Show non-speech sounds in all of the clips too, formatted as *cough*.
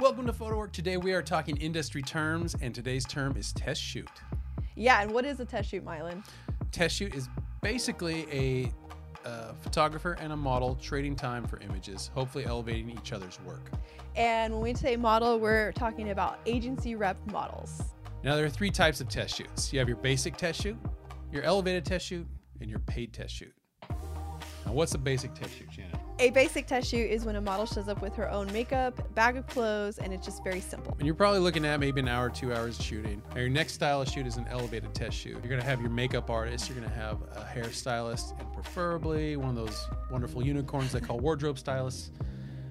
Welcome to Photo Work. Today we are talking industry terms, and today's term is test shoot. Yeah, and what is a test shoot, Milan? Test shoot is basically a, uh photographer and a model trading time for images, hopefully elevating each other's work. And when we say model, we're talking about agency rep models. Now, there are three types of test shoots you have your basic test shoot, your elevated test shoot, and your paid test shoot. Now, what's a basic test shoot, Shannon? A basic test shoot is when a model shows up with her own makeup, bag of clothes, and it's just very simple. And you're probably looking at maybe an hour, two hours of shooting. Now, your next style of shoot is an elevated test shoot. You're gonna have your makeup artist, you're gonna have a hairstylist, and preferably one of those wonderful unicorns they call wardrobe stylists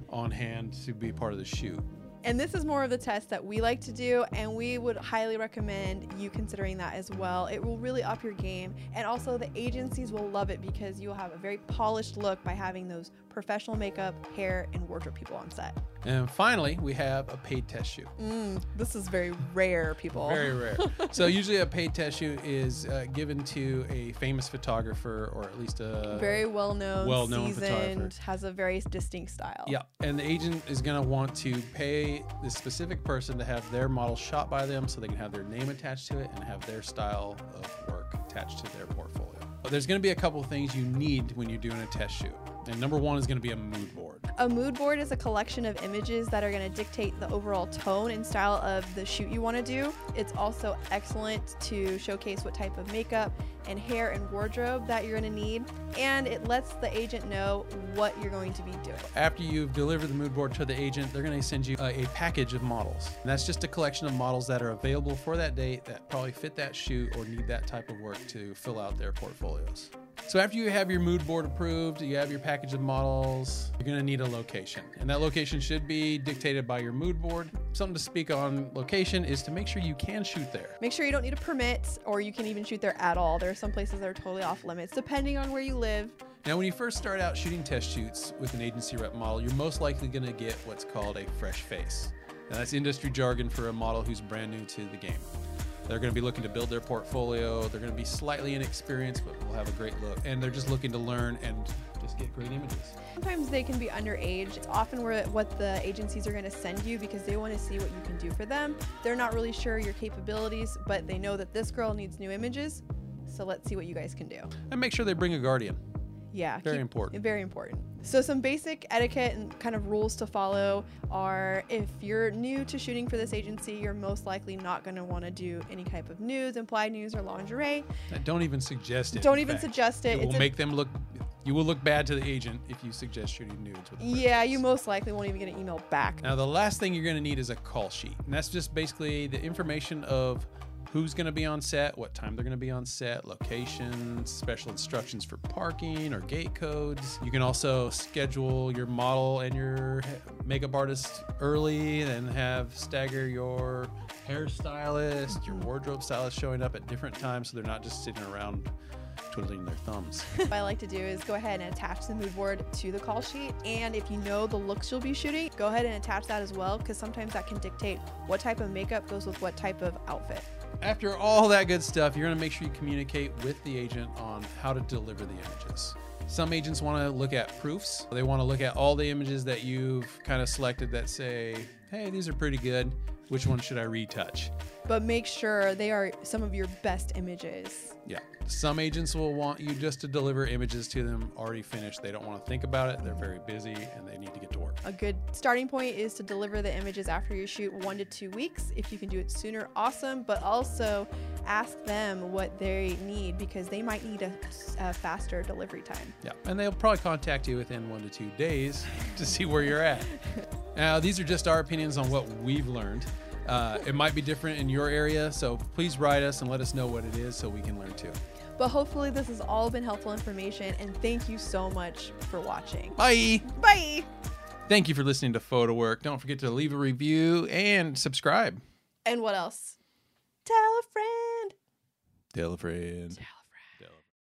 on hand to be part of the shoot. And this is more of the test that we like to do, and we would highly recommend you considering that as well. It will really up your game, and also the agencies will love it because you'll have a very polished look by having those professional makeup, hair, and wardrobe people on set. And finally, we have a paid test shoot. Mm, this is very rare, people. Very rare. *laughs* so usually a paid test shoot is uh, given to a famous photographer or at least a very well known, well-known seasoned, has a very distinct style. Yeah, and the agent is going to want to pay this specific person to have their model shot by them so they can have their name attached to it and have their style of work attached to their portfolio. But there's going to be a couple things you need when you're doing a test shoot. And number one is going to be a mood board. A mood board is a collection of images that are going to dictate the overall tone and style of the shoot you want to do. It's also excellent to showcase what type of makeup and hair and wardrobe that you're going to need, and it lets the agent know what you're going to be doing. After you've delivered the mood board to the agent, they're going to send you a, a package of models. And that's just a collection of models that are available for that date that probably fit that shoot or need that type of work to fill out their portfolios. So after you have your mood board approved, you have your package of models, you're going to need a location. And that location should be dictated by your mood board. Something to speak on location is to make sure you can shoot there. Make sure you don't need a permit or you can even shoot there at all. There are some places that are totally off limits depending on where you live. Now, when you first start out shooting test shoots with an agency rep model, you're most likely going to get what's called a fresh face. Now, that's industry jargon for a model who's brand new to the game. They're going to be looking to build their portfolio. They're going to be slightly inexperienced, but will have a great look. And they're just looking to learn and just get great images. Sometimes they can be underage. It's often where- what the agencies are going to send you because they want to see what you can do for them. They're not really sure your capabilities, but they know that this girl needs new images. So let's see what you guys can do. And make sure they bring a guardian. Yeah, Very important. Very important. So some basic etiquette and kind of rules to follow are if you're new to shooting for this agency, you're most likely not going to want to do any type of nudes, implied nudes, or lingerie. Uh, Don't even suggest it. Don't even fact. suggest it. It It's will a- make them look. You will look bad to the agent if you suggest shooting nudes with. Yeah, you most likely won't even get an email back. Now, the last thing you're going to need is a call sheet. And that's just basically the information of who's going to be on set, what time they're going to be on set, locations, special instructions for parking or gate codes. You can also schedule your model and your makeup artist early and have stagger your hairstylist, your wardrobe stylist showing up at different times so they're not just sitting around twiddling their thumbs. *laughs* what I like to do is go ahead and attach the mood board to the call sheet. And if you know the looks you'll be shooting, go ahead and attach that as well because sometimes that can dictate what type of makeup goes with what type of outfit. After all that good stuff, you're going to make sure you communicate with the agent on how to deliver the images. Some agents want to look at proofs. They want to look at all the images that you've kind of selected that say, hey, these are pretty good. Which one should I retouch? But make sure they are some of your best images. Yeah. Some agents will want you just to deliver images to them already finished. They don't want to think about it. They're very busy and they need to get to work. A good starting point is to deliver the images after you shoot one to two weeks. If you can do it sooner, awesome. But also ask them what they need because they might need a, a faster delivery time. Yeah, and they'll probably contact you within one to two days *laughs* to see where you're at. *laughs* Now, these are just our opinions on what we've learned. Uh, it might be different in your area, so please write us and let us know what it is so we can learn too. But hopefully, this has all been helpful information. And thank you so much for watching. Bye. Bye. Thank you for listening to Photo Work. Don't forget to leave a review and subscribe. And what else? Tell a friend. Tell a friend. Tell